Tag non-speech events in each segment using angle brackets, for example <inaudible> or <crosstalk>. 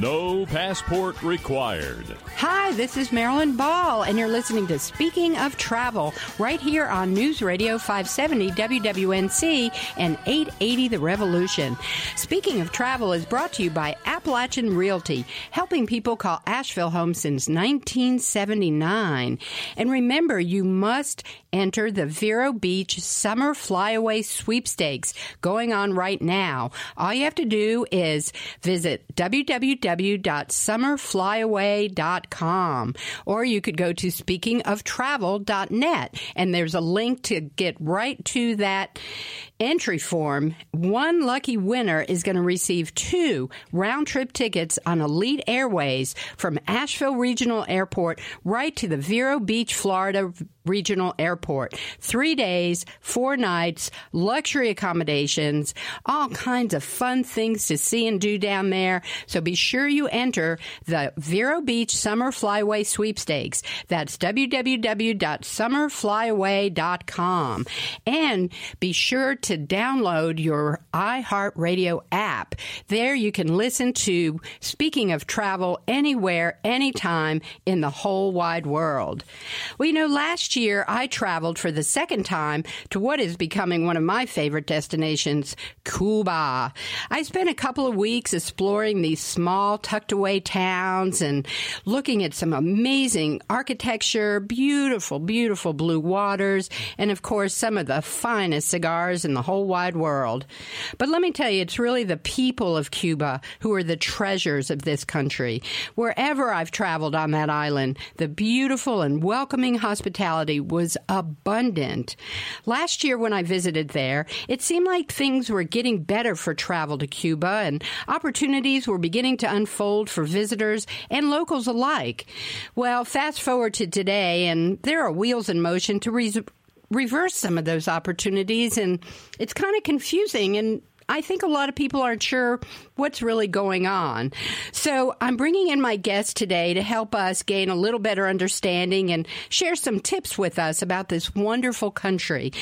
No passport required. Hi, this is Marilyn Ball, and you're listening to Speaking of Travel right here on News Radio 570 WWNC and 880 The Revolution. Speaking of Travel is brought to you by Appalachian Realty, helping people call Asheville home since 1979. And remember, you must enter the Vero Beach Summer Flyaway Sweepstakes going on right now. All you have to do is visit www.summerflyaway.com or you could go to speakingoftravel.net and there's a link to get right to that entry form. One lucky winner is going to receive two round trip tickets on Elite Airways from Asheville Regional Airport right to the Vero Beach, Florida Regional Airport. Three days, four nights, luxury accommodations, all kinds of fun things to see and do down there. So be sure you enter the Vero Beach Summer Flyaway Sweepstakes. That's www.summerflyaway.com. And be sure to download your iHeartRadio app. There you can listen to Speaking of Travel anywhere, anytime in the whole wide world. Well, you know, last year I traveled for the second time to what is becoming one of my favorite destinations, Cuba. I spent a couple of weeks exploring these small, tucked away towns and looking at some amazing architecture, beautiful, beautiful blue waters, and of course, some of the finest cigars in the whole wide world. But let me tell you, it's really the people of Cuba who are the treasures of this country. Wherever I've traveled on that island, the beautiful and welcoming hospitality was abundant. Last year when I visited there, it seemed like things were getting better for travel to Cuba and opportunities were beginning to unfold for visitors and locals alike. Well, fast forward to today and there are wheels in motion to reverse some of those opportunities and it's kind of confusing and I think a lot of people aren't sure what's really going on. So I'm bringing in my guest today to help us gain a little better understanding and share some tips with us about this wonderful country.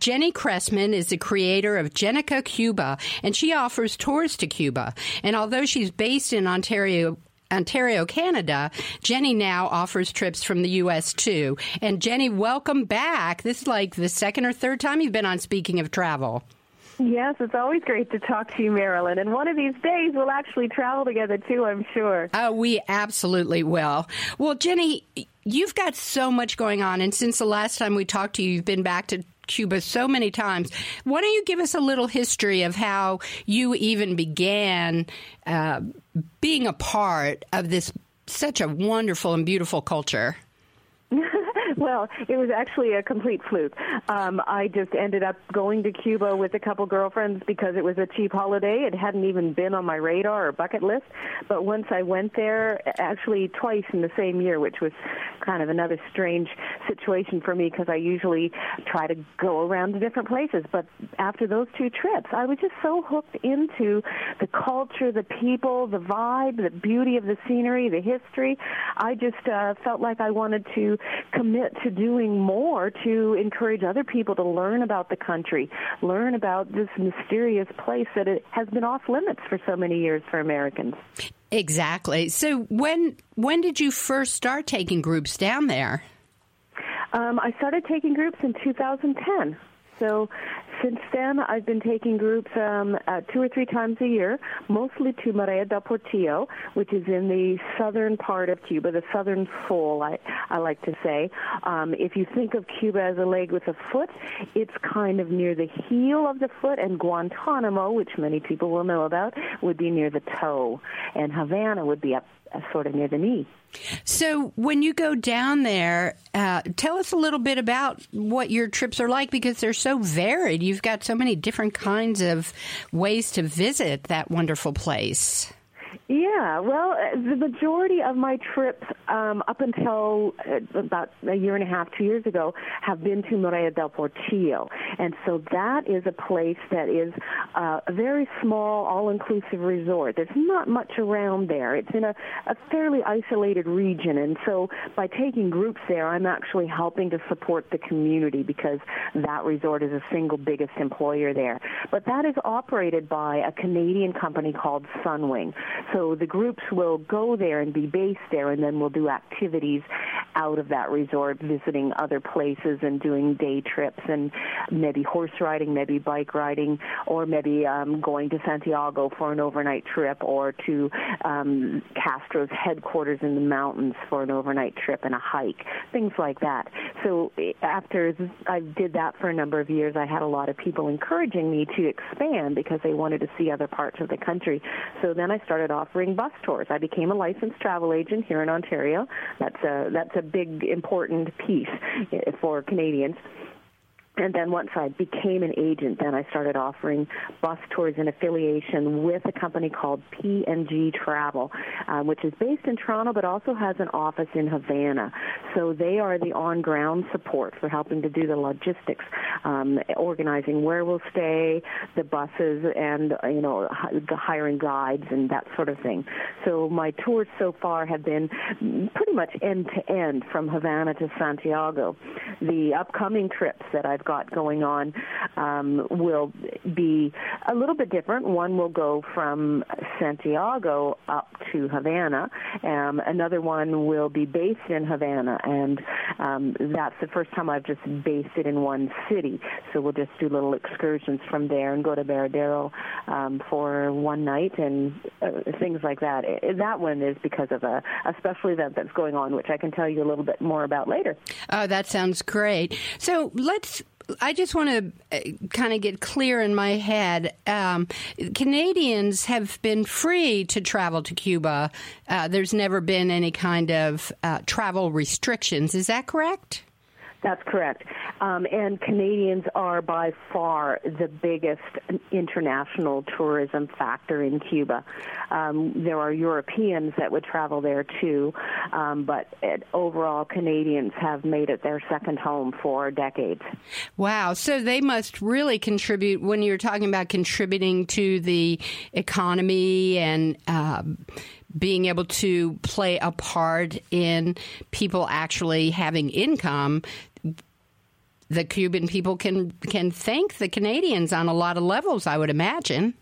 Jenny Cressman is the creator of Jennica Cuba, and she offers tours to Cuba. And although she's based in Ontario, Ontario, Canada, Jenny now offers trips from the U.S. too. And Jenny, welcome back. This is like the second or third time you've been on Speaking of Travel. Yes, it's always great to talk to you, Marilyn. And one of these days we'll actually travel together too, I'm sure. Oh, we absolutely will. Well, Jenny, you've got so much going on. And since the last time we talked to you, you've been back to Cuba so many times. Why don't you give us a little history of how you even began uh, being a part of this such a wonderful and beautiful culture? <laughs> <laughs> well, it was actually a complete fluke. Um, I just ended up going to Cuba with a couple girlfriends because it was a cheap holiday. It hadn't even been on my radar or bucket list. But once I went there, actually twice in the same year, which was kind of another strange situation for me because I usually try to go around to different places. But after those two trips, I was just so hooked into the culture, the people, the vibe, the beauty of the scenery, the history. I just uh, felt like I wanted to commit to doing more to encourage other people to learn about the country, learn about this mysterious place that it has been off limits for so many years for Americans. Exactly. So when when did you first start taking groups down there? Um, I started taking groups in 2010. So since then, I've been taking groups um, uh, two or three times a year, mostly to Marea del Portillo, which is in the southern part of Cuba, the southern soul, I, I like to say. Um, if you think of Cuba as a leg with a foot, it's kind of near the heel of the foot, and Guantanamo, which many people will know about, would be near the toe, and Havana would be up sort of near the knee. So, when you go down there, uh, tell us a little bit about what your trips are like because they're so varied. You've got so many different kinds of ways to visit that wonderful place. Yeah, well, uh, the majority of my trips um, up until uh, about a year and a half, two years ago, have been to Marea del Portillo. And so that is a place that is uh, a very small, all-inclusive resort. There's not much around there. It's in a, a fairly isolated region. And so by taking groups there, I'm actually helping to support the community because that resort is the single biggest employer there. But that is operated by a Canadian company called Sunwing. So the groups will go there and be based there, and then we'll do activities out of that resort, visiting other places and doing day trips and maybe horse riding, maybe bike riding, or maybe um, going to Santiago for an overnight trip or to um, Castro's headquarters in the mountains for an overnight trip and a hike, things like that. So eh, after I did that for a number of years, I had a lot of people encouraging me to expand because they wanted to see other parts of the country. So then I started offering bus tours. I became a licensed travel agent here in Ontario. That's a that's a big important piece eh, for Canadians. And then once I became an agent, then I started offering bus tours in affiliation with a company called P&G Travel, uh, which is based in Toronto but also has an office in Havana. So they are the on-ground support for helping to do the logistics, um, organizing where we'll stay, the buses, and you know the hiring guides and that sort of thing. So my tours so far have been pretty much end to end from Havana to Santiago. The upcoming trips that I've got going on um, will be a little bit different. One will go from Santiago up to Havana. Um, another one will be based in Havana, and um, that's the first time I've just based it in one city. So we'll just do little excursions from there and go to Varadero um, for one night and uh, things like that. It, that one is because of a, a special event that's going on, which I can tell you a little bit more about later. Oh, that sounds great. So let's I just want to uh, kind of get clear in my head. Um, Canadians have been free to travel to Cuba. Uh, there's never been any kind of uh, travel restrictions. Is that correct? That's correct. Um, and Canadians are by far the biggest international tourism factor in Cuba. Um, there are Europeans that would travel there too, um, but it, overall, Canadians have made it their second home for decades. Wow. So they must really contribute when you're talking about contributing to the economy and uh, being able to play a part in people actually having income the Cuban people can can thank the Canadians on a lot of levels, I would imagine.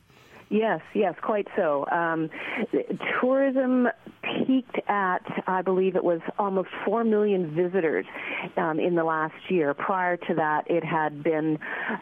Yes, yes, quite so. Um, tourism peaked at, I believe it was almost 4 million visitors um, in the last year. Prior to that, it had been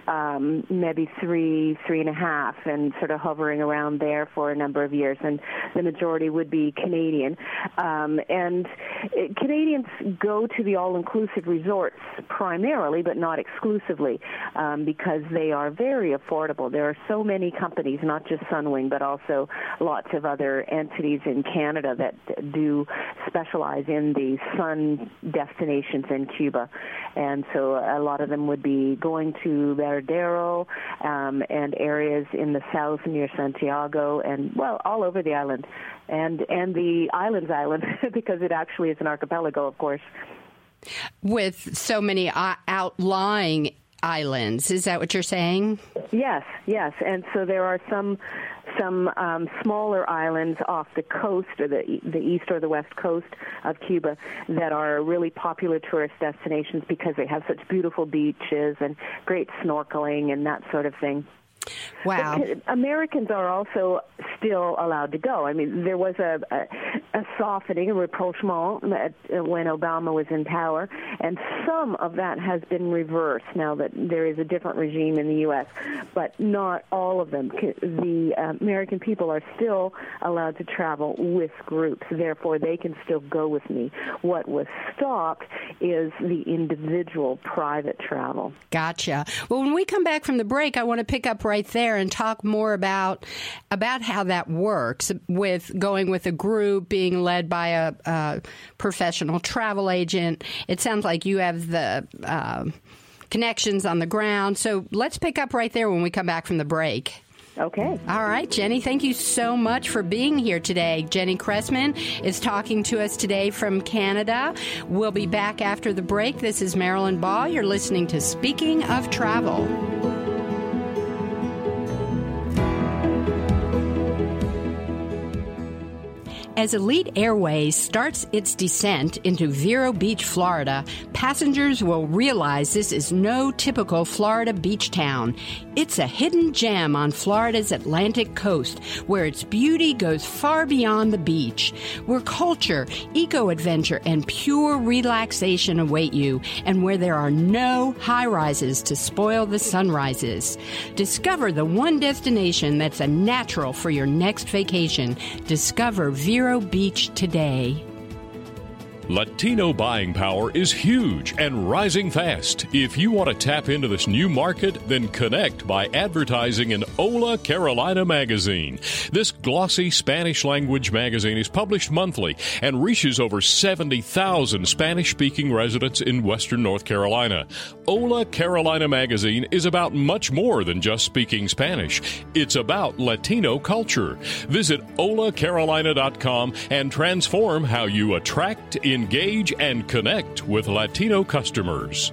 um, maybe three, three and a half, and sort of hovering around there for a number of years. And the majority would be Canadian. Um, and it, Canadians go to the all-inclusive resorts primarily, but not exclusively, um, because they are very affordable. There are so many companies, not just Sunwing, but also lots of other entities in Canada that do specialize in the sun destinations in Cuba. And so a lot of them would be going to Varadero um, and areas in the south near Santiago and, well, all over the island. And, and the islands island, <laughs> because it actually is an archipelago, of course with so many uh, outlying islands. Is that what you're saying? Yes, yes. And so there are some some um, smaller islands off the coast, or the the east or the west coast of Cuba, that are really popular tourist destinations because they have such beautiful beaches and great snorkeling and that sort of thing. Wow. Americans are also still allowed to go. I mean, there was a, a, a softening, a rapprochement when Obama was in power, and some of that has been reversed now that there is a different regime in the U.S., but not all of them. The uh, American people are still allowed to travel with groups, therefore, they can still go with me. What was stopped is the individual private travel. Gotcha. Well, when we come back from the break, I want to pick up right there and talk more about about how that works with going with a group, being led by a, a professional travel agent. It sounds like you have the uh, connections on the ground. So let's pick up right there when we come back from the break. Okay. All right, Jenny, thank you so much for being here today. Jenny Cressman is talking to us today from Canada. We'll be back after the break. This is Marilyn Ball. You're listening to Speaking of Travel. As Elite Airways starts its descent into Vero Beach, Florida, passengers will realize this is no typical Florida beach town. It's a hidden gem on Florida's Atlantic coast where its beauty goes far beyond the beach, where culture, eco adventure, and pure relaxation await you, and where there are no high rises to spoil the sunrises. Discover the one destination that's a natural for your next vacation. Discover Vero Beach today. Latino buying power is huge and rising fast. If you want to tap into this new market, then connect by advertising in Hola Carolina magazine. This glossy Spanish language magazine is published monthly and reaches over 70,000 Spanish speaking residents in Western North Carolina. Hola Carolina magazine is about much more than just speaking Spanish. It's about Latino culture. Visit holacarolina.com and transform how you attract, engage, and connect with Latino customers.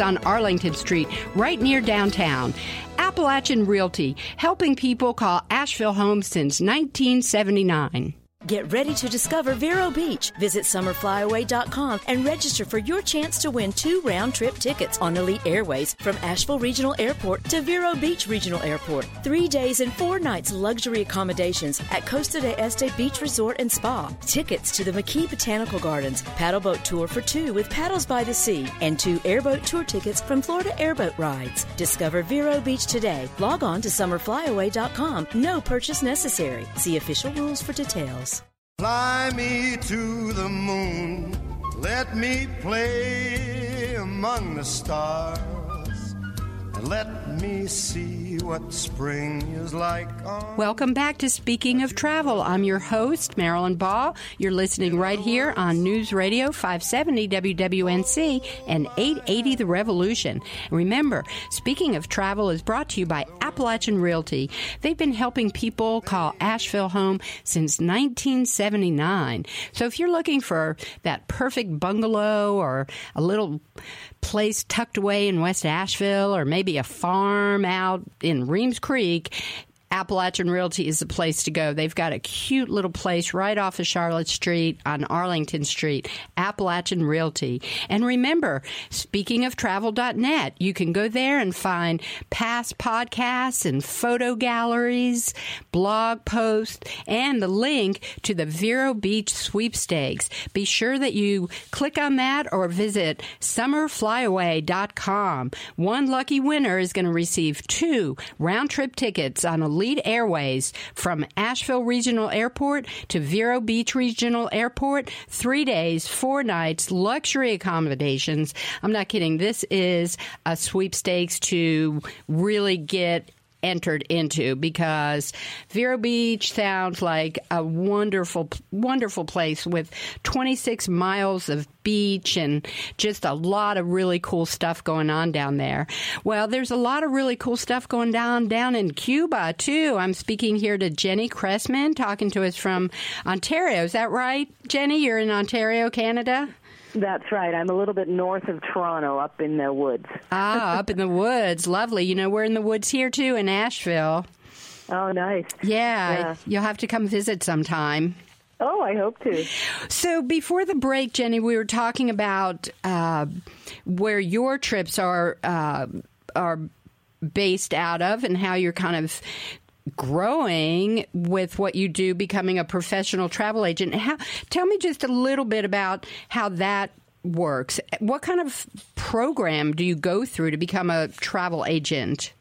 on Arlington Street, right near downtown. Appalachian Realty, helping people call Asheville home since 1979. Get ready to discover Vero Beach. Visit summerflyaway.com and register for your chance to win two round trip tickets on Elite Airways from Asheville Regional Airport to Vero Beach Regional Airport. Three days and four nights luxury accommodations at Costa d'Este Beach Resort and Spa. Tickets to the McKee Botanical Gardens, paddle boat tour for two with paddles by the sea, and two airboat tour tickets from Florida Airboat Rides. Discover Vero Beach today. Log on to summerflyaway.com. No purchase necessary. See official rules for details. Fly me to the moon, let me play among the stars, and let me see what spring is like. Welcome back to Speaking of Travel. I'm your host, Marilyn Ball. You're listening right here on News Radio 570 WWNC and 880 The Revolution. Remember, Speaking of Travel is brought to you by Appalachian Realty. They've been helping people call Asheville home since 1979. So if you're looking for that perfect bungalow or a little place tucked away in West Asheville or maybe a farm out in Reems Creek, Appalachian Realty is the place to go. They've got a cute little place right off of Charlotte Street on Arlington Street, Appalachian Realty. And remember, speaking of travel.net, you can go there and find past podcasts and photo galleries, blog posts, and the link to the Vero Beach sweepstakes. Be sure that you click on that or visit summerflyaway.com. One lucky winner is going to receive two round trip tickets on Elite Airways from Asheville Regional Airport to Vero Beach Regional Airport. Three days, four nights, luxury accommodations. I'm not kidding. This is a sweepstakes to really get entered into because Vero Beach sounds like a wonderful, wonderful place with 26 miles of beach and just a lot of really cool stuff going on down there. Well, there's a lot of really cool stuff going down down in Cuba too. I'm speaking here to Jenny Cressman, talking to us from Ontario. Is that right, Jenny? You're in Ontario, Canada. That's right. I'm a little bit north of Toronto, up in the woods. ah, up in the woods. Lovely. You know, we're in the woods here too in Asheville. Oh, nice. Yeah, Yeah. you'll have to come visit sometime. Oh, I hope to. So before the break, Jenny, we were talking about uh, where your trips are uh, are based out of and how you're kind of growing with what you do, becoming a professional travel agent. How, tell me just a little bit about how that works. What kind of program do you go through to become a travel agent?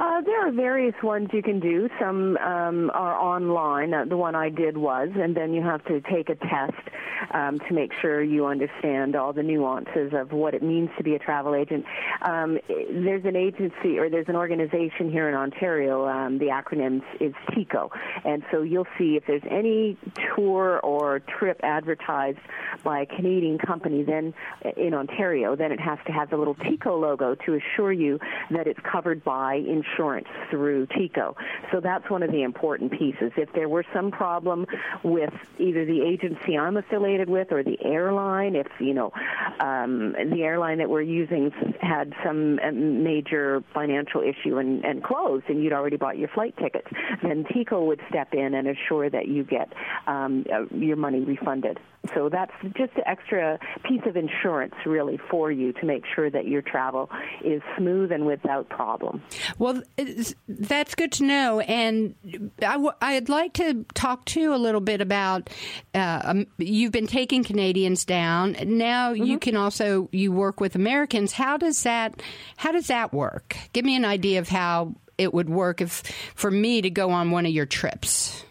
Uh, there are various ones you can do. Some um, are online. Uh, the one I did was, and then you have to take a test um, to make sure you understand all the nuances of what it means to be a travel agent. Um, there's an agency or there's an organization here in Ontario. Um, the acronym is TICO, and so you'll see if there's any tour or trip advertised by a Canadian company, then in Ontario, then it has to have the little TICO logo to assure you that it's covered by insurance through TICO. So that's one of the important pieces. If there were some problem with either the agency I'm affiliated with or the airline, if you know um, the airline that we're using had some uh, major financial issue and, and closed, and you'd already bought your flight tickets, then TICO would step in and assure that you get um, uh, your money refunded. So that's just an extra piece of insurance, really, for you to make sure that your travel is smooth and without problem. Well, that's good to know. And i w- I'd like to talk too a little bit about uh, um, you've been taking Canadians down. Now mm-hmm. you can also you work with Americans. How does that how does that work? Give me an idea of how it would work if for me to go on one of your trips.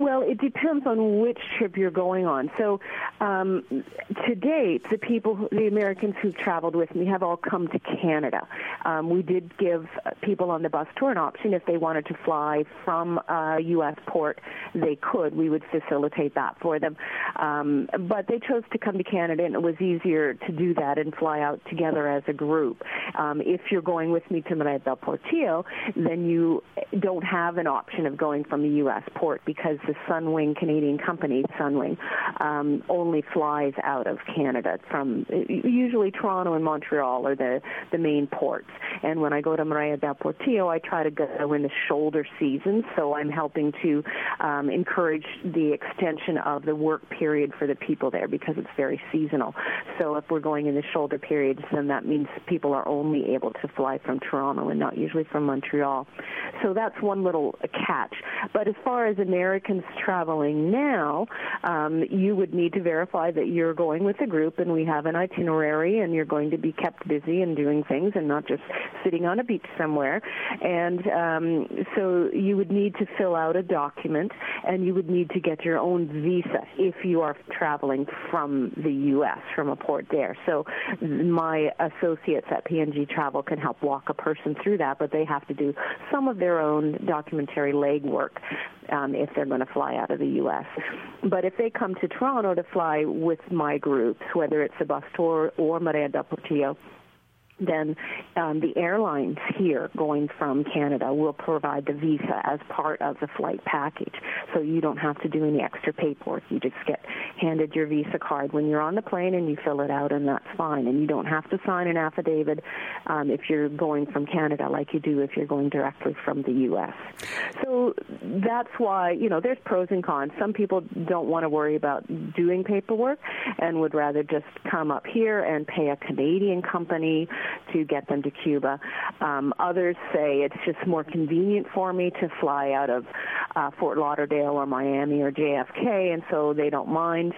Well, it depends on which trip you're going on. So, um, to date, the people, the Americans who've traveled with me have all come to Canada. Um, we did give people on the bus tour an option if they wanted to fly from a U.S. port, they could. We would facilitate that for them. Um, but they chose to come to Canada, and it was easier to do that and fly out together as a group. Um, if you're going with me to Marea del Portillo, then you don't have an option of going from a U.S. port because the Sunwing Canadian company, Sunwing, um, only flies out of Canada from usually Toronto and Montreal are the the main ports. And when I go to Marea del Portillo, I try to go in the shoulder season, so I'm helping to um, encourage the extension of the work period for the people there because it's very seasonal. So if we're going in the shoulder periods, then that means people are only able to fly from Toronto and not usually from Montreal. So that's one little catch. But as far as Americans traveling now, um, you would need to verify that you're going with a group and we have an itinerary and you're going to be kept busy and doing things and not just sitting on a beach somewhere. And um, so you would need to fill out a document and you would need to get your own visa if you are traveling from the U.S., from a port there. So my associates at PNG Travel can help walk a person through that, but they have to do some of their own documentary legwork um, if they're going to fly out of the U.S. But if they come to Toronto to fly with my groups, whether it's a bus tour or Marea del Portillo, then um, the airlines here going from Canada will provide the visa as part of the flight package. So you don't have to do any extra paperwork. You just get handed your visa card when you're on the plane and you fill it out and that's fine. And you don't have to sign an affidavit um, if you're going from Canada like you do if you're going directly from the U.S. So that's why, you know, there's pros and cons. Some people don't want to worry about doing paperwork and would rather just come up here and pay a Canadian company to get them to Cuba. Um, others say it's just more convenient for me to fly out of uh, Fort Lauderdale or Miami or JFK, and so they don't mind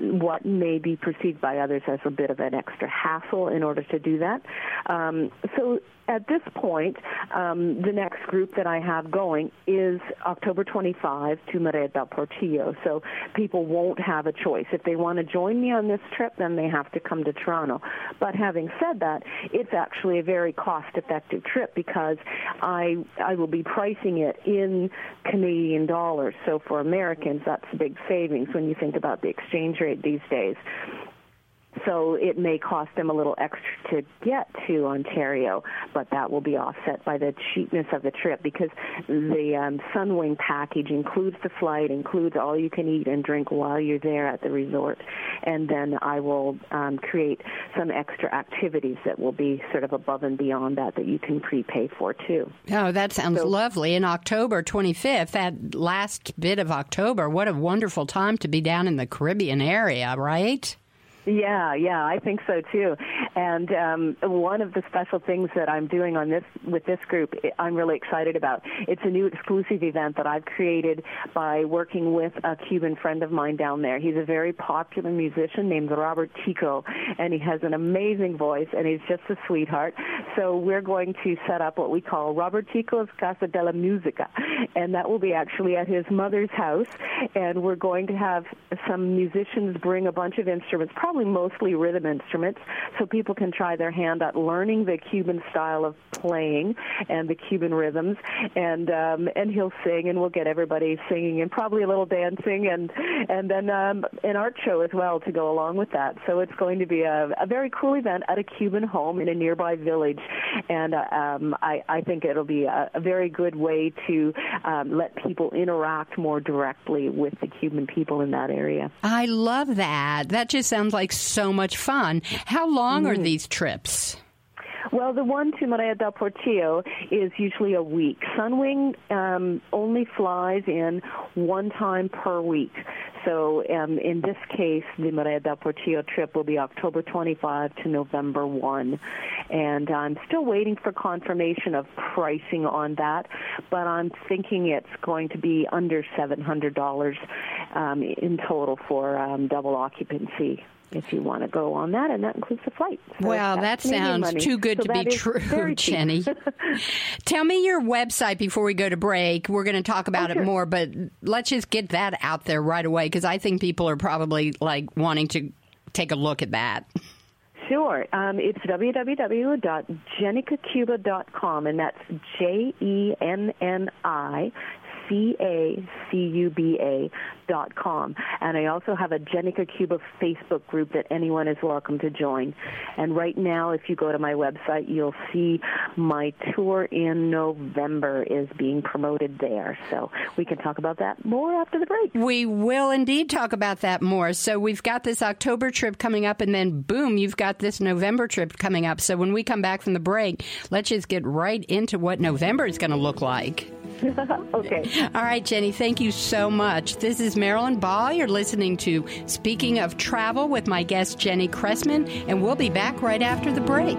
what may be perceived by others as a bit of an extra hassle in order to do that. Um, so at this point, um, the next group that I have going is October 25 to Marea del Portillo. So people won't have a choice. If they want to join me on this trip, then they have to come to Toronto. But having said that, it's actually a very cost-effective trip because I I will be pricing it in Canadian dollars. So for Americans, that's a big savings when you think about the exchange rate these days so it may cost them a little extra to get to Ontario, but that will be offset by the cheapness of the trip because the um, Sunwing package includes the flight, includes all you can eat and drink while you're there at the resort, and then I will um, create some extra activities that will be sort of above and beyond that that you can prepay for too. Oh, that sounds so, lovely. In October 25th, that last bit of October, what a wonderful time to be down in the Caribbean area, right? Yeah, yeah, I think so too. And um, one of the special things that I'm doing on this with this group, I'm really excited about. It's a new exclusive event that I've created by working with a Cuban friend of mine down there. He's a very popular musician named Robert Tico, and he has an amazing voice, and he's just a sweetheart. So we're going to set up what we call Robert Tico's Casa de la Musica, and that will be actually at his mother's house, and we're going to have some musicians bring a bunch of instruments, probably mostly rhythm instruments, so people can try their hand at learning the Cuban style of playing and the Cuban rhythms, and um, and he'll sing, and we'll get everybody singing, and probably a little dancing, and and then um, an art show as well to go along with that. So it's going to be a, a very cool event at a Cuban home in a nearby village, and uh, um, I, I think it'll be a, a very good way to um, let people interact more directly with the Cuban people in that area. I love that. That just sounds like so much fun. How long mm. are these trips? Well, the one to Marea del Portillo is usually a week. Sunwing um, only flies in one time per week. So um, in this case, the Marea del Portillo trip will be October 25 to November 1. And I'm still waiting for confirmation of pricing on that, but I'm thinking it's going to be under $700 um, in total for um, double occupancy if you want to go on that, and that includes the flight. So well, that sounds money. too good so to be true, <laughs> Jenny. <laughs> Tell me your website before we go to break. We're going to talk about oh, sure. it more, but let's just get that out there right away because I think people are probably like wanting to take a look at that. Sure. Um, it's www.jennicacuba.com, and that's J E N N I C A C U B A dot com. And I also have a Jennica Cuba Facebook group that anyone is welcome to join. And right now, if you go to my website, you'll see my tour in November is being promoted there. So we can talk about that more after the break. We will indeed talk about that more. So we've got this October trip coming up, and then boom, you've got this November trip coming up. So when we come back from the break, let's just get right into what November is going to look like. <laughs> okay. All right, Jenny, thank you so much. This is Marilyn Ball. You're listening to Speaking of Travel with my guest, Jenny Cressman, and we'll be back right after the break.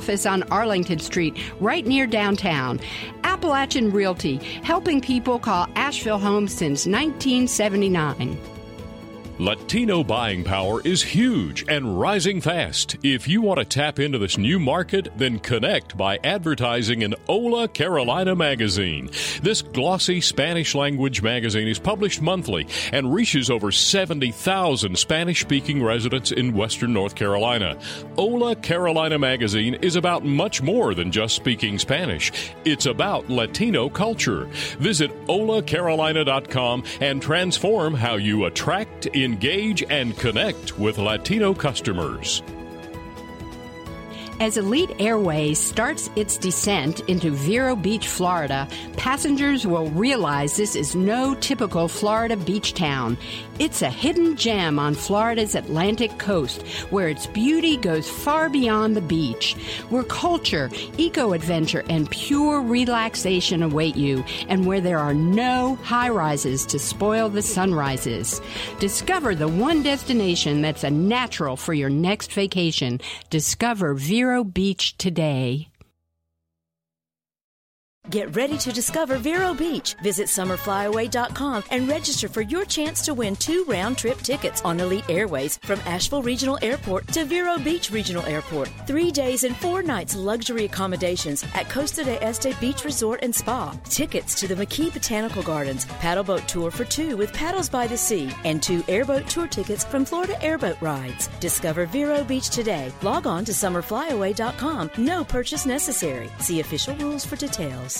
office on Arlington Street, right near downtown. Appalachian Realty, helping people call Asheville home since 1979. Latino buying power is huge and rising fast. If you want to tap into this new market, then connect by advertising in Hola Carolina magazine. This glossy Spanish language magazine is published monthly and reaches over 70,000 Spanish speaking residents in Western North Carolina. Hola Carolina magazine is about much more than just speaking Spanish. It's about Latino culture. Visit holacarolina.com and transform how you attract, in engage and connect with Latino customers. As Elite Airways starts its descent into Vero Beach, Florida, passengers will realize this is no typical Florida beach town. It's a hidden gem on Florida's Atlantic coast where its beauty goes far beyond the beach, where culture, eco adventure, and pure relaxation await you, and where there are no high rises to spoil the sunrises. Discover the one destination that's a natural for your next vacation. Discover Vero Beach today. Get ready to discover Vero Beach. Visit summerflyaway.com and register for your chance to win two round trip tickets on Elite Airways from Asheville Regional Airport to Vero Beach Regional Airport. Three days and four nights luxury accommodations at Costa d'Este Beach Resort and Spa. Tickets to the McKee Botanical Gardens, paddleboat tour for two with paddles by the sea, and two airboat tour tickets from Florida Airboat Rides. Discover Vero Beach today. Log on to summerflyaway.com. No purchase necessary. See official rules for details.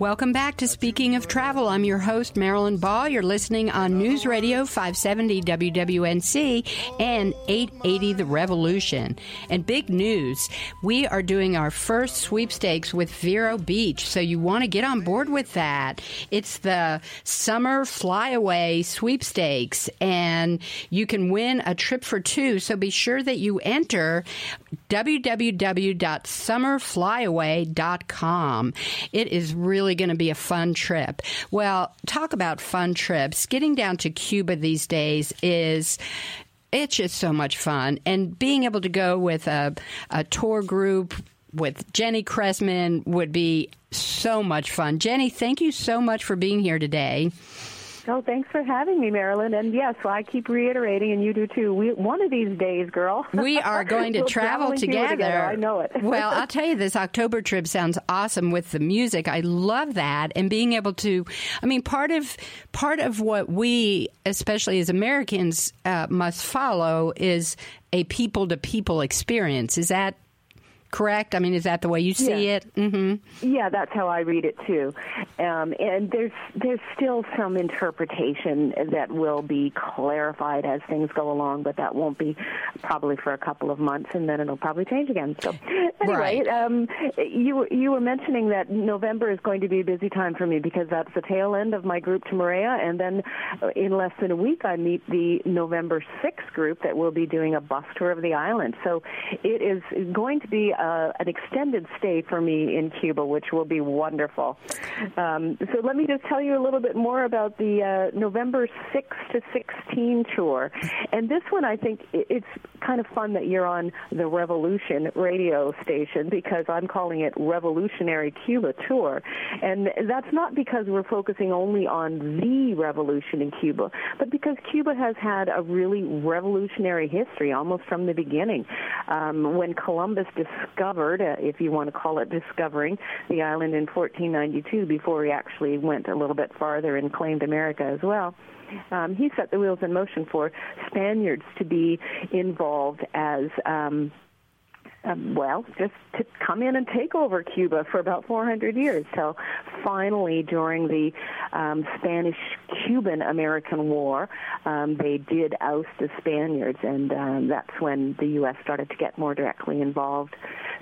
Welcome back to Speaking of Travel. I'm your host, Marilyn Ball. You're listening on News Radio 570 WWNC and 880 The Revolution. And big news we are doing our first sweepstakes with Vero Beach, so you want to get on board with that. It's the Summer Flyaway Sweepstakes, and you can win a trip for two, so be sure that you enter www.summerflyaway.com. It is really going to be a fun trip. Well, talk about fun trips. Getting down to Cuba these days is it's just so much fun. And being able to go with a, a tour group with Jenny Cressman would be so much fun. Jenny, thank you so much for being here today. Oh, thanks for having me, Marilyn. And yes, I keep reiterating, and you do too. We, one of these days, girl, <laughs> we are going to we'll travel together. together. I know it. <laughs> well, I'll tell you, this October trip sounds awesome with the music. I love that, and being able to. I mean, part of part of what we, especially as Americans, uh, must follow is a people to people experience. Is that correct? I mean, is that the way you see yeah. it? Mm-hmm. Yeah, that's how I read it too. Um, and there's there's still some interpretation that will be clarified as things go along, but that won't be probably for a couple of months, and then it'll probably change again. So anyway, right. um, you you were mentioning that November is going to be a busy time for me because that's the tail end of my group to Marea, and then uh, in less than a week I meet the November 6th group that will be doing a bus tour of the island. So it is going to be uh, an extended stay for me in Cuba, which will be wonderful. Um, so let me just tell you a little bit more about the uh, November 6 to 16 tour. And this one, I think it's kind of fun that you're on the Revolution radio station because I'm calling it Revolutionary Cuba Tour. And that's not because we're focusing only on the revolution in Cuba, but because Cuba has had a really revolutionary history almost from the beginning. Um, when Columbus discovered, uh, if you want to call it discovering, the island in 1492 before he actually went a little bit farther and claimed America as well. Um, he set the wheels in motion for Spaniards to be involved as um, um, well, just to come in and take over Cuba for about 400 years. So finally, during the um, Spanish-Cuban American War, um, they did oust the Spaniards, and um, that's when the U.S. started to get more directly involved.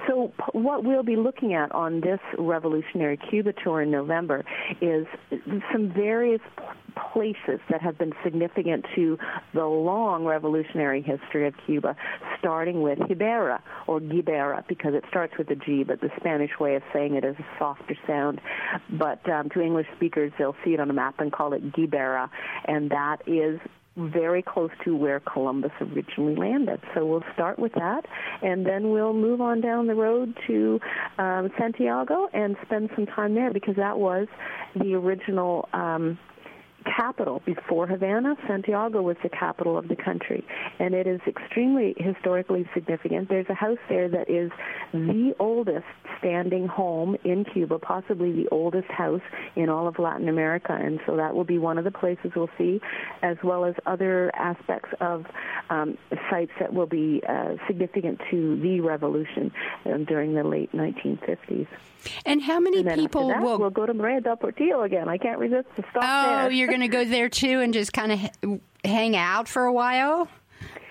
So what we'll be looking at on this Revolutionary Cuba tour in November is some various places that have been significant to the long revolutionary history of Cuba, starting with Gibara or Gibara because it starts with a G, but the Spanish way of saying it is a softer sound. But um, to English speakers, they'll see it on a map and call it Gibara, and that is very close to where Columbus originally landed. So we'll start with that, and then we'll move on down the road to um, Santiago and spend some time there because that was the original. Um, capital. Before Havana, Santiago was the capital of the country, and it is extremely historically significant. There's a house there that is the oldest standing home in Cuba, possibly the oldest house in all of Latin America, and so that will be one of the places we'll see, as well as other aspects of um, sites that will be uh, significant to the revolution um, during the late 1950s. And how many and people that, will we'll go to Marea del Portillo again? I can't resist to stop oh, there. you're going to go there too and just kind of hang out for a while?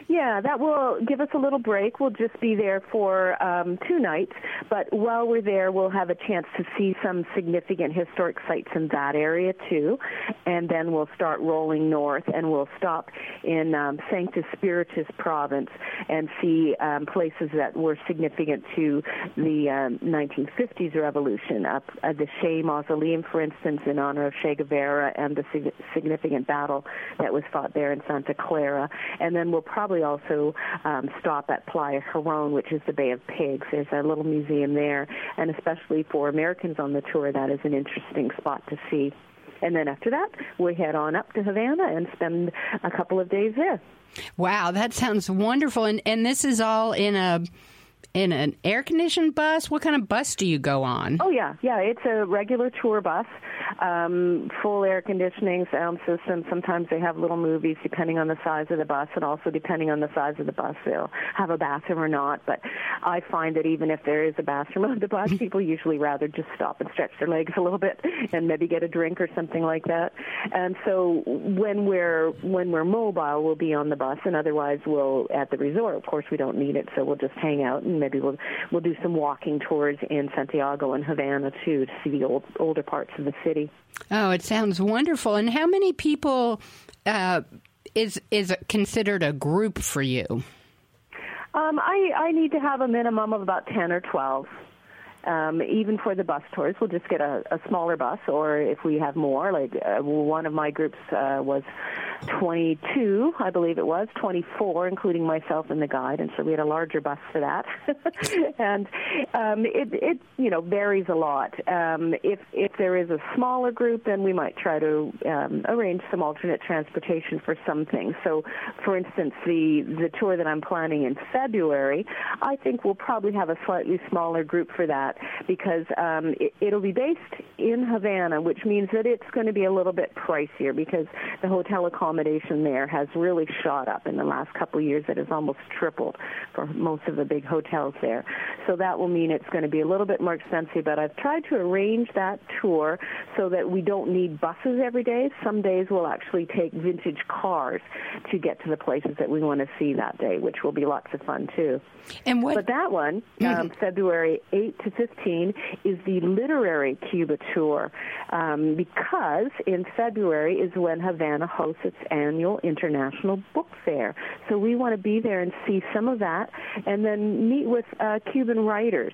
Yeah, that will give us a little break. We'll just be there for um, two nights, but while we're there, we'll have a chance to see some significant historic sites in that area too, and then we'll start rolling north, and we'll stop in um, Sancti Spiritus province and see um, places that were significant to the um, 1950s revolution. Up uh, the Che Mausoleum, for instance, in honor of Che Guevara, and the sig- significant battle that was fought there in Santa Clara, and then we'll probably probably also um, stop at Playa Giron, which is the Bay of Pigs. There's a little museum there, and especially for Americans on the tour, that is an interesting spot to see. And then after that, we head on up to Havana and spend a couple of days there. Wow, that sounds wonderful. And and this is all in a in an air conditioned bus? What kind of bus do you go on? Oh yeah, yeah. It's a regular tour bus, um, full air conditioning, sound system. Sometimes they have little movies depending on the size of the bus, and also depending on the size of the bus, they'll have a bathroom or not. But I find that even if there is a bathroom <laughs> on the bus, <laughs> people usually rather just stop and stretch their legs a little bit and maybe get a drink or something like that. And so when we're when we're mobile, we'll be on the bus, and otherwise we'll at the resort. Of course, we don't need it, so we'll just hang out and maybe we'll we'll do some walking tours in Santiago and Havana too to see the old older parts of the city. Oh, it sounds wonderful. And how many people uh, is is considered a group for you? Um, I I need to have a minimum of about ten or twelve. Um, even for the bus tours, we'll just get a, a smaller bus, or if we have more, like uh, one of my groups uh, was 22, I believe it was, 24, including myself and the guide, and so we had a larger bus for that. <laughs> and um, it, it, you know, varies a lot. Um, if if there is a smaller group, then we might try to um, arrange some alternate transportation for some things. So, for instance, the the tour that I'm planning in February, I think we'll probably have a slightly smaller group for that because um, it, it'll be based in Havana, which means that it's going to be a little bit pricier because the hotel accommodation there has really shot up in the last couple of years. It has almost tripled for most of the big hotels there. So that will mean it's going to be a little bit more expensive, but I've tried to arrange that tour so that we don't need buses every day. Some days we'll actually take vintage cars to get to the places that we want to see that day, which will be lots of fun too. And what? But that one, <clears throat> um, February 8 to 15, is the literary Cuba tour um, because in February is when Havana hosts its annual international book fair. So we want to be there and see some of that, and then meet with uh, Cuban writers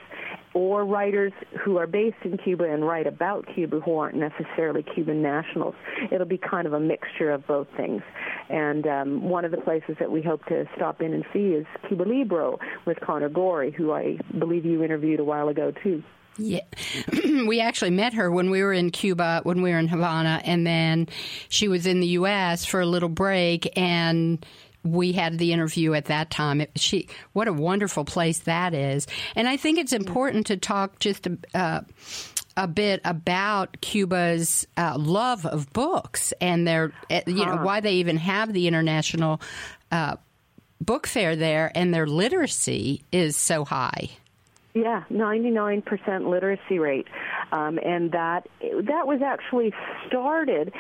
or writers who are based in Cuba and write about Cuba who aren't necessarily Cuban nationals. It'll be kind of a mixture of both things. And um, one of the places that we hope to stop in and see is Cuba Libro with Conner Gorry, who I believe you interviewed a while ago too. Yeah, <clears throat> we actually met her when we were in Cuba, when we were in Havana, and then she was in the U.S. for a little break, and we had the interview at that time. It, she, what a wonderful place that is, and I think it's important to talk just a, uh, a bit about Cuba's uh, love of books and their, uh, you know, why they even have the international uh, book fair there, and their literacy is so high. Yeah, 99% literacy rate. Um, and that that was actually started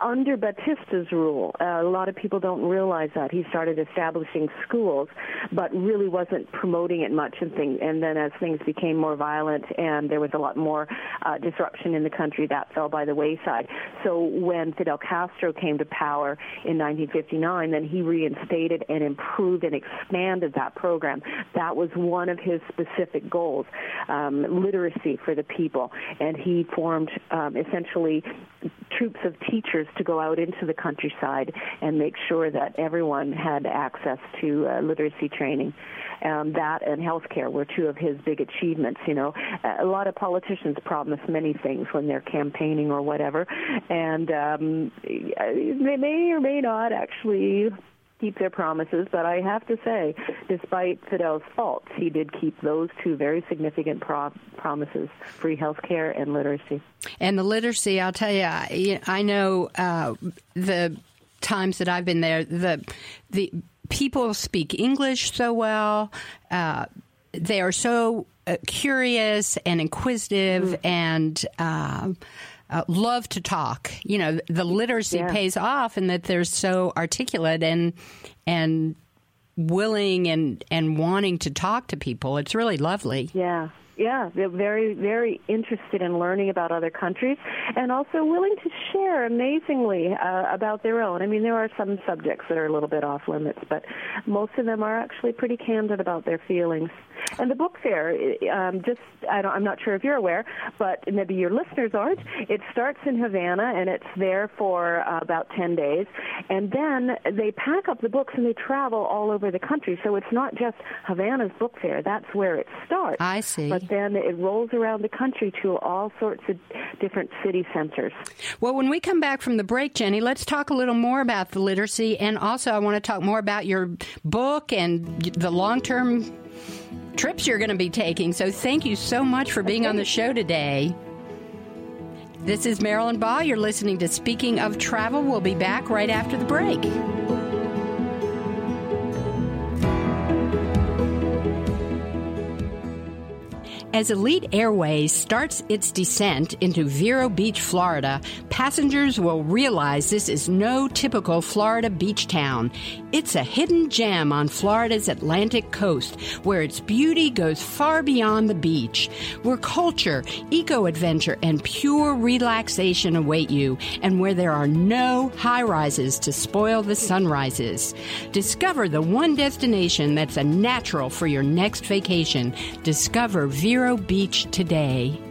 under Batista's rule. Uh, a lot of people don't realize that he started establishing schools, but really wasn't promoting it much. And thing, and then as things became more violent and there was a lot more uh, disruption in the country, that fell by the wayside. So when Fidel Castro came to power in 1959, then he reinstated and improved and expanded that program. That was one of his specific goals, um, literacy for the people and he formed um, essentially troops of teachers to go out into the countryside and make sure that everyone had access to uh, literacy training. Um, that and healthcare were two of his big achievements. You know, a lot of politicians promise many things when they're campaigning or whatever, and um, they may or may not actually keep their promises, but I have to say, despite Fidel's faults, he did keep those two very significant pro- promises free health care and literacy. And the literacy, I'll tell you, I know uh, the times that I've been there, the, the people speak English so well. Uh, they are so uh, curious and inquisitive mm. and uh, uh, love to talk. You know, the literacy yeah. pays off, and that they're so articulate and and willing and and wanting to talk to people. It's really lovely. Yeah. Yeah, they're very, very interested in learning about other countries and also willing to share amazingly uh, about their own. I mean, there are some subjects that are a little bit off limits, but most of them are actually pretty candid about their feelings. And the book fair, um, just I don't, I'm not sure if you're aware, but maybe your listeners aren't. It starts in Havana and it's there for uh, about 10 days, and then they pack up the books and they travel all over the country. So it's not just Havana's book fair; that's where it starts. I see. But then it rolls around the country to all sorts of different city centers. Well, when we come back from the break, Jenny, let's talk a little more about the literacy, and also I want to talk more about your book and the long term trips you're going to be taking. So thank you so much for being on the show today. This is Marilyn Ball. You're listening to Speaking of Travel. We'll be back right after the break. As Elite Airways starts its descent into Vero Beach, Florida, passengers will realize this is no typical Florida beach town. It's a hidden gem on Florida's Atlantic coast where its beauty goes far beyond the beach, where culture, eco adventure, and pure relaxation await you, and where there are no high rises to spoil the sunrises. Discover the one destination that's a natural for your next vacation. Discover Vero Vero Beach today.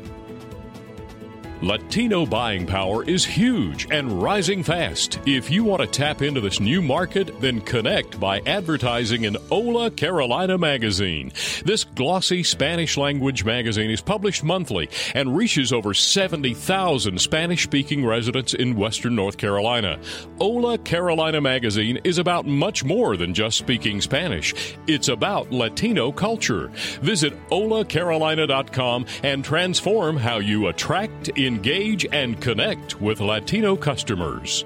Latino buying power is huge and rising fast. If you want to tap into this new market, then connect by advertising in Hola Carolina magazine. This glossy Spanish language magazine is published monthly and reaches over 70,000 Spanish speaking residents in Western North Carolina. Hola Carolina magazine is about much more than just speaking Spanish, it's about Latino culture. Visit holacarolina.com and transform how you attract, engage, and connect with Latino customers.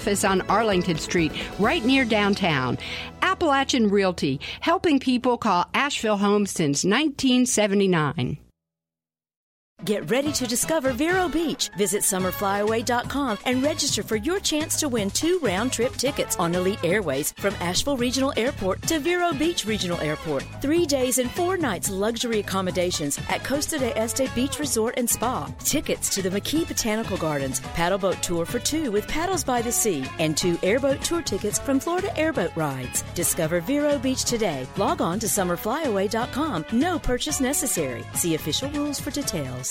office on Arlington Street, right near downtown. Appalachian Realty, helping people call Asheville home since 1979. Get ready to discover Vero Beach. Visit summerflyaway.com and register for your chance to win two round trip tickets on Elite Airways from Asheville Regional Airport to Vero Beach Regional Airport. Three days and four nights luxury accommodations at Costa d'Este Beach Resort and Spa. Tickets to the McKee Botanical Gardens, paddle boat tour for two with paddles by the sea, and two airboat tour tickets from Florida Airboat Rides. Discover Vero Beach today. Log on to summerflyaway.com. No purchase necessary. See official rules for details.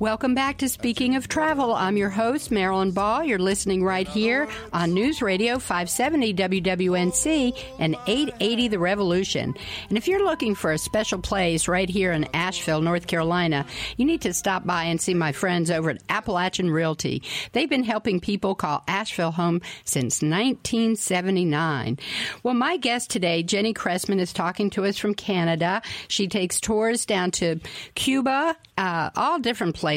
Welcome back to Speaking of Travel. I'm your host, Marilyn Ball. You're listening right here on News Radio 570 WWNC and 880 The Revolution. And if you're looking for a special place right here in Asheville, North Carolina, you need to stop by and see my friends over at Appalachian Realty. They've been helping people call Asheville home since 1979. Well, my guest today, Jenny Cressman, is talking to us from Canada. She takes tours down to Cuba, uh, all different places.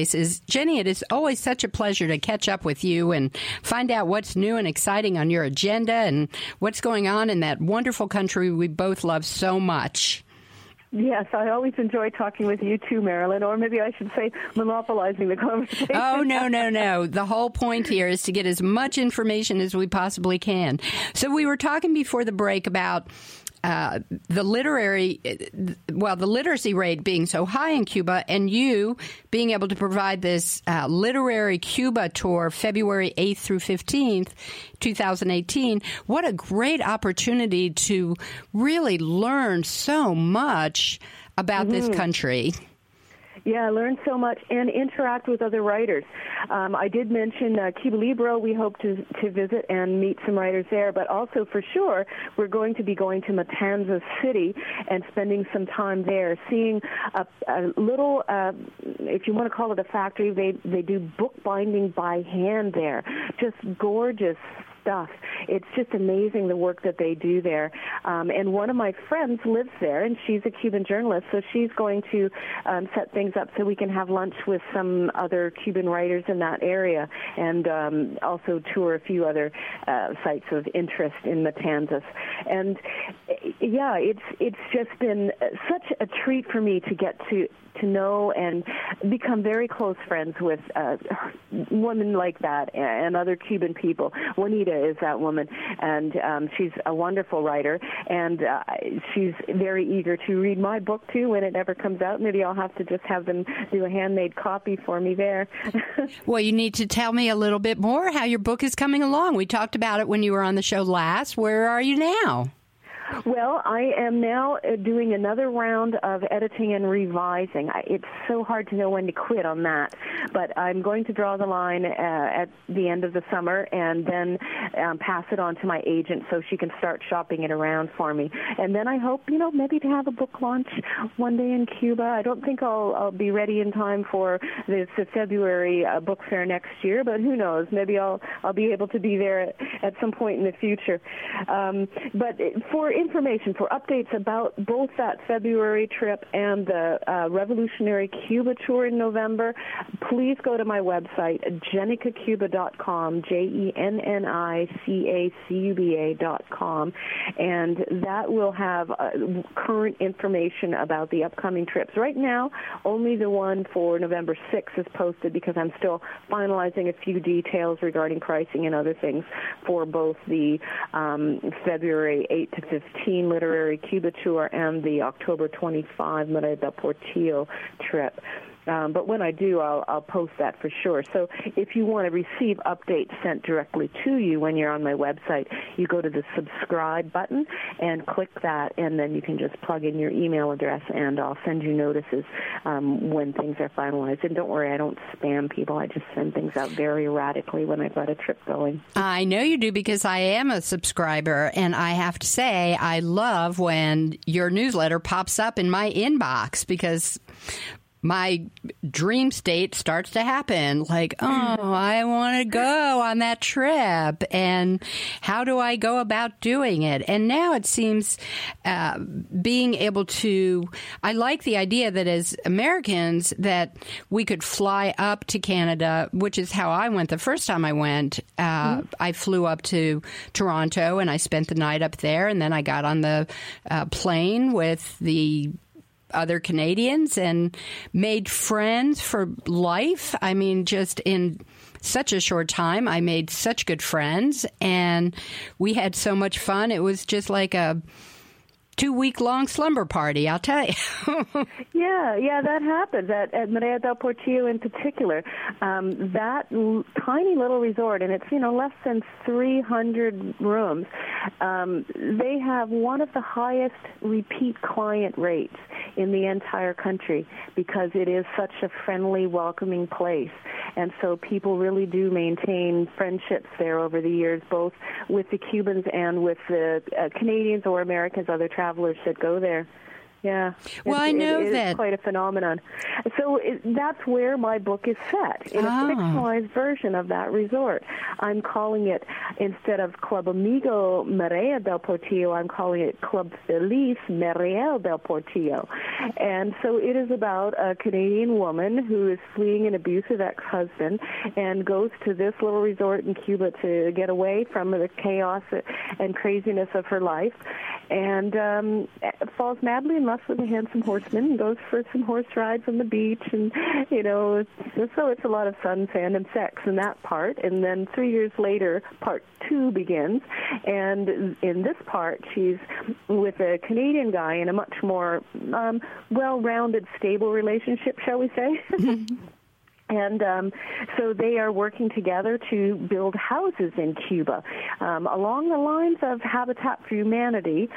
Jenny, it is always such a pleasure to catch up with you and find out what's new and exciting on your agenda and what's going on in that wonderful country we both love so much. Yes, I always enjoy talking with you too, Marilyn, or maybe I should say monopolizing the conversation. Oh, no, no, no. The whole point here is to get as much information as we possibly can. So we were talking before the break about uh, the literary, well, the literacy rate being so high in Cuba, and you being able to provide this uh, literary Cuba tour February 8th through 15th, 2018. What a great opportunity to really learn so much about mm-hmm. this country. Yeah, learn so much and interact with other writers. Um, I did mention uh, Cuba Libre. We hope to to visit and meet some writers there, but also for sure we're going to be going to Matanzas City and spending some time there, seeing a, a little, uh, if you want to call it a factory. They they do bookbinding by hand there. Just gorgeous stuff. It's just amazing the work that they do there. Um, and one of my friends lives there, and she's a Cuban journalist, so she's going to um, set things up so we can have lunch with some other Cuban writers in that area, and um, also tour a few other uh, sites of interest in Matanzas. And yeah, it's it's just been such a treat for me to get to to know and become very close friends with uh, women like that and other Cuban people. Juanita is that woman, and um, she's a wonderful writer, and uh, she's very eager to read my book too when it ever comes out. Maybe I'll have to just have them do a handmade copy for me there. <laughs> well, you need to tell me a little bit more how your book is coming along. We talked about it when you were on the show last. Where are you now? Well, I am now uh, doing another round of editing and revising. It's so hard to know when to quit on that, but I'm going to draw the line uh, at the end of the summer and then um, pass it on to my agent so she can start shopping it around for me. And then I hope, you know, maybe to have a book launch one day in Cuba. I don't think I'll, I'll be ready in time for the, the February uh, book fair next year, but who knows? Maybe I'll I'll be able to be there at, at some point in the future. Um, but for information, for updates about both that February trip and the uh, Revolutionary Cuba tour in November, please go to my website, jennicacuba.com, J-E-N-N-I-C-A-C-U-B-A.com, and that will have uh, current information about the upcoming trips. Right now, only the one for November 6th is posted because I'm still finalizing a few details regarding pricing and other things for both the um, February 8 to 15 15 Literary Cuba Tour and the October 25 Marea del Portillo trip. Um, but when I do, I'll, I'll post that for sure. So if you want to receive updates sent directly to you when you're on my website, you go to the subscribe button and click that, and then you can just plug in your email address, and I'll send you notices um, when things are finalized. And don't worry, I don't spam people. I just send things out very erratically when I've got a trip going. I know you do because I am a subscriber, and I have to say, I love when your newsletter pops up in my inbox because my dream state starts to happen. Like oh i want to go on that trip. And how do i go about doing it? And now it seems uh, being able to i like the idea that as americans that we could fly up to canada which is how i went the first time i went. Uh, mm-hmm. i flew up to toronto and i spent the night up there. And then i got on the uh, plane with the other Canadians and made friends for life. I mean, just in such a short time, I made such good friends and we had so much fun. It was just like a two week long slumber party, I'll tell you. <laughs> yeah, yeah, that happens at, at Marea del Portillo in particular. Um, that l- tiny little resort, and it's you know less than 300 rooms. Um, they have one of the highest repeat client rates in the entire country because it is such a friendly, welcoming place, and so people really do maintain friendships there over the years, both with the Cubans and with the uh, Canadians or Americans, other travelers travelers that go there. Yeah. Well, I know it, that quite a phenomenon. So it, that's where my book is set in oh. a fictionalized version of that resort. I'm calling it instead of Club Amigo Marea del Portillo, I'm calling it Club Feliz Mariel del Portillo. And so it is about a Canadian woman who is fleeing an abusive ex-husband and goes to this little resort in Cuba to get away from the chaos and craziness of her life, and um, falls madly in love with a handsome horseman and goes for some horse rides on the beach. And you know so it's a lot of sun sand and sex in that part. And then three years later part two begins. And in this part she's with a canadian guy in a much more um well rounded stable relationship shall we say <laughs> And um, so they are working together to build houses in Cuba um, along the lines of Habitat for Humanity,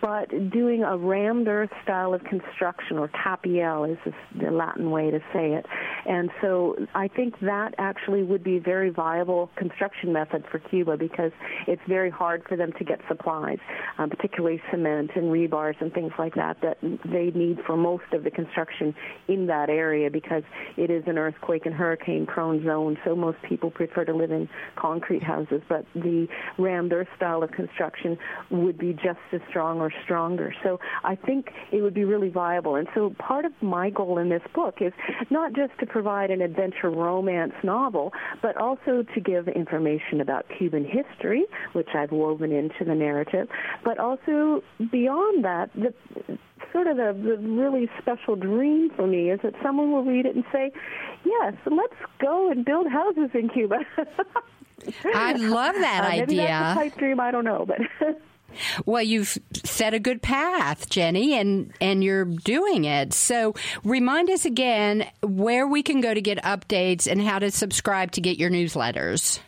but doing a rammed earth style of construction, or tapial is the Latin way to say it. And so I think that actually would be a very viable construction method for Cuba because it's very hard for them to get supplies, um, particularly cement and rebars and things like that that they need for most of the construction in that area because it is an earthquake earthquake and hurricane prone zone, so most people prefer to live in concrete houses, but the rammed earth style of construction would be just as strong or stronger. So I think it would be really viable. And so part of my goal in this book is not just to provide an adventure romance novel, but also to give information about Cuban history, which I've woven into the narrative, but also beyond that, the sort of the, the really special dream for me is that someone will read it and say, yes, let's go and build houses in Cuba. <laughs> I love that uh, maybe idea. That's a pipe dream. I don't know, but. <laughs> Well, you've set a good path, Jenny, and and you're doing it. So, remind us again where we can go to get updates and how to subscribe to get your newsletters.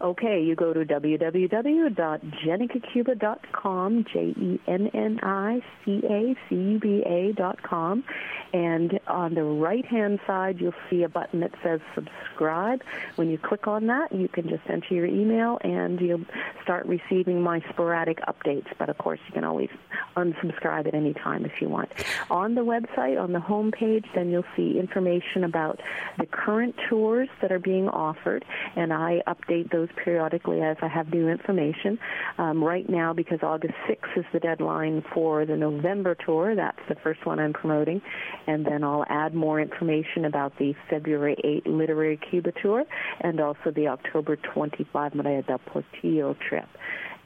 Okay, you go to www.jennicacuba.com, J-E-N-N-I-C-A-C-U-B-A dot com, and on the right-hand side you'll see a button that says subscribe. When you click on that, you can just enter your email and you'll start receiving my sporadic updates. But of course, you can always unsubscribe at any time if you want. On the website, on the home page, then you'll see information about the current tours that are being offered, and I update those periodically as I have new information. Um, right now, because August 6th is the deadline for the November tour, that's the first one I'm promoting, and then I'll add more information about the February 8 Literary Cuba tour and also the October 25 Marea del Portillo trip.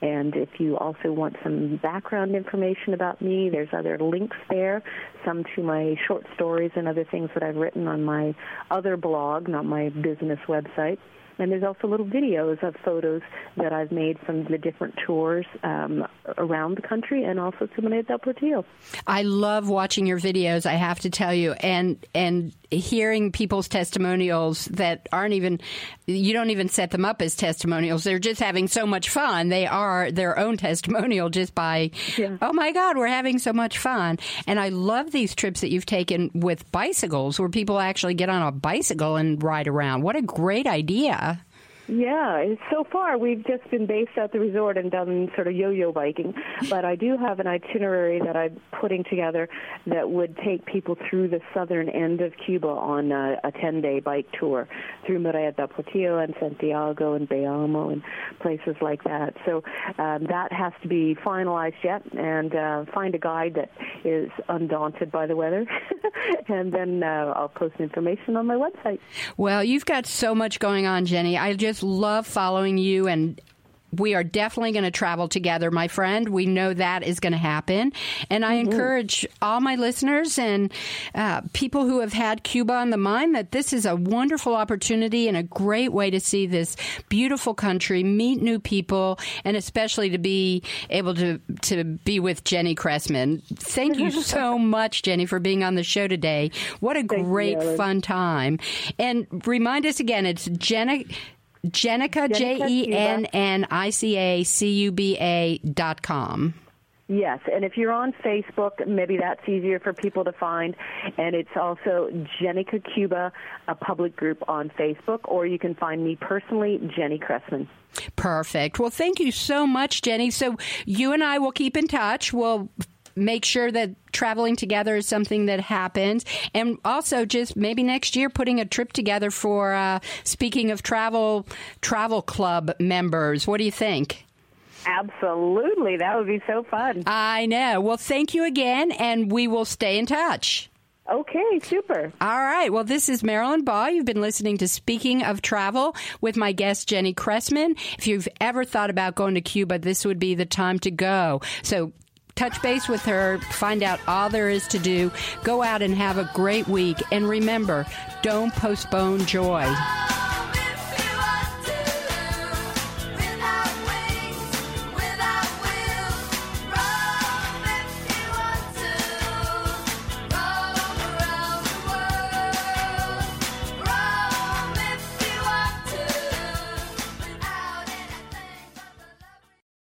And if you also want some background information about me, there's other links there, some to my short stories and other things that I've written on my other blog, not my business website. And there's also little videos of photos that I've made from the different tours um, around the country and also to Marea del Portillo. I love watching your videos, I have to tell you, and and hearing people's testimonials that aren't even you don't even set them up as testimonials. They're just having so much fun. They are their own <laughs> testimonial just by Yeah. oh my god, we're having so much fun. And I love these trips that you've taken with bicycles where people actually get on a bicycle and ride around. What a great idea. Yeah, so far we've just been based at the resort and done sort of yo-yo biking, <laughs> but I do have an itinerary that I'm putting together that would take people through the southern end of Cuba on a, a 10-day bike tour through Marea del Portillo and Santiago and Bayamo and places like that. So um, that has to be finalized yet, and uh, find a guide that is undaunted by the weather, <laughs> and then uh, I'll post information on my website. Well, you've got so much going on, Jenny. I just love following you and we are definitely going to travel together, my friend. We know that is going to happen. And I encourage all my listeners and uh, people who have had Cuba on the mind that this is a wonderful opportunity and a great way to see this beautiful country, meet new people, and especially to be able to, to be with Jenny Cressman. Thank you <laughs> so much, Jenny, for being on the show today. What a you, great, Ellen. fun time. And remind us again, it's Jenny. Jennica, J E N N I C A C U B A dot com. Yes, and if you're on Facebook, maybe that's easier for people to find. And it's also Jennica Cuba, a public group on Facebook, or you can find me personally, Jenny Cressman. Perfect. Well, thank you so much, Jenny. So you and I will keep in touch. We'll make sure that traveling together is something that happens and also just maybe next year putting a trip together for uh, speaking of travel travel club members what do you think Absolutely, that would be so fun. i know well thank you again and we will stay in touch Okay, super. All right. Well, this is Marilyn Ball. You've been listening to Speaking of Travel with my guest, Jenny Cressman. If you've ever thought about going to Cuba, this would be the time to go. So touch base with her, find out all there is to do. Go out and have a great week. And remember, don't postpone joy.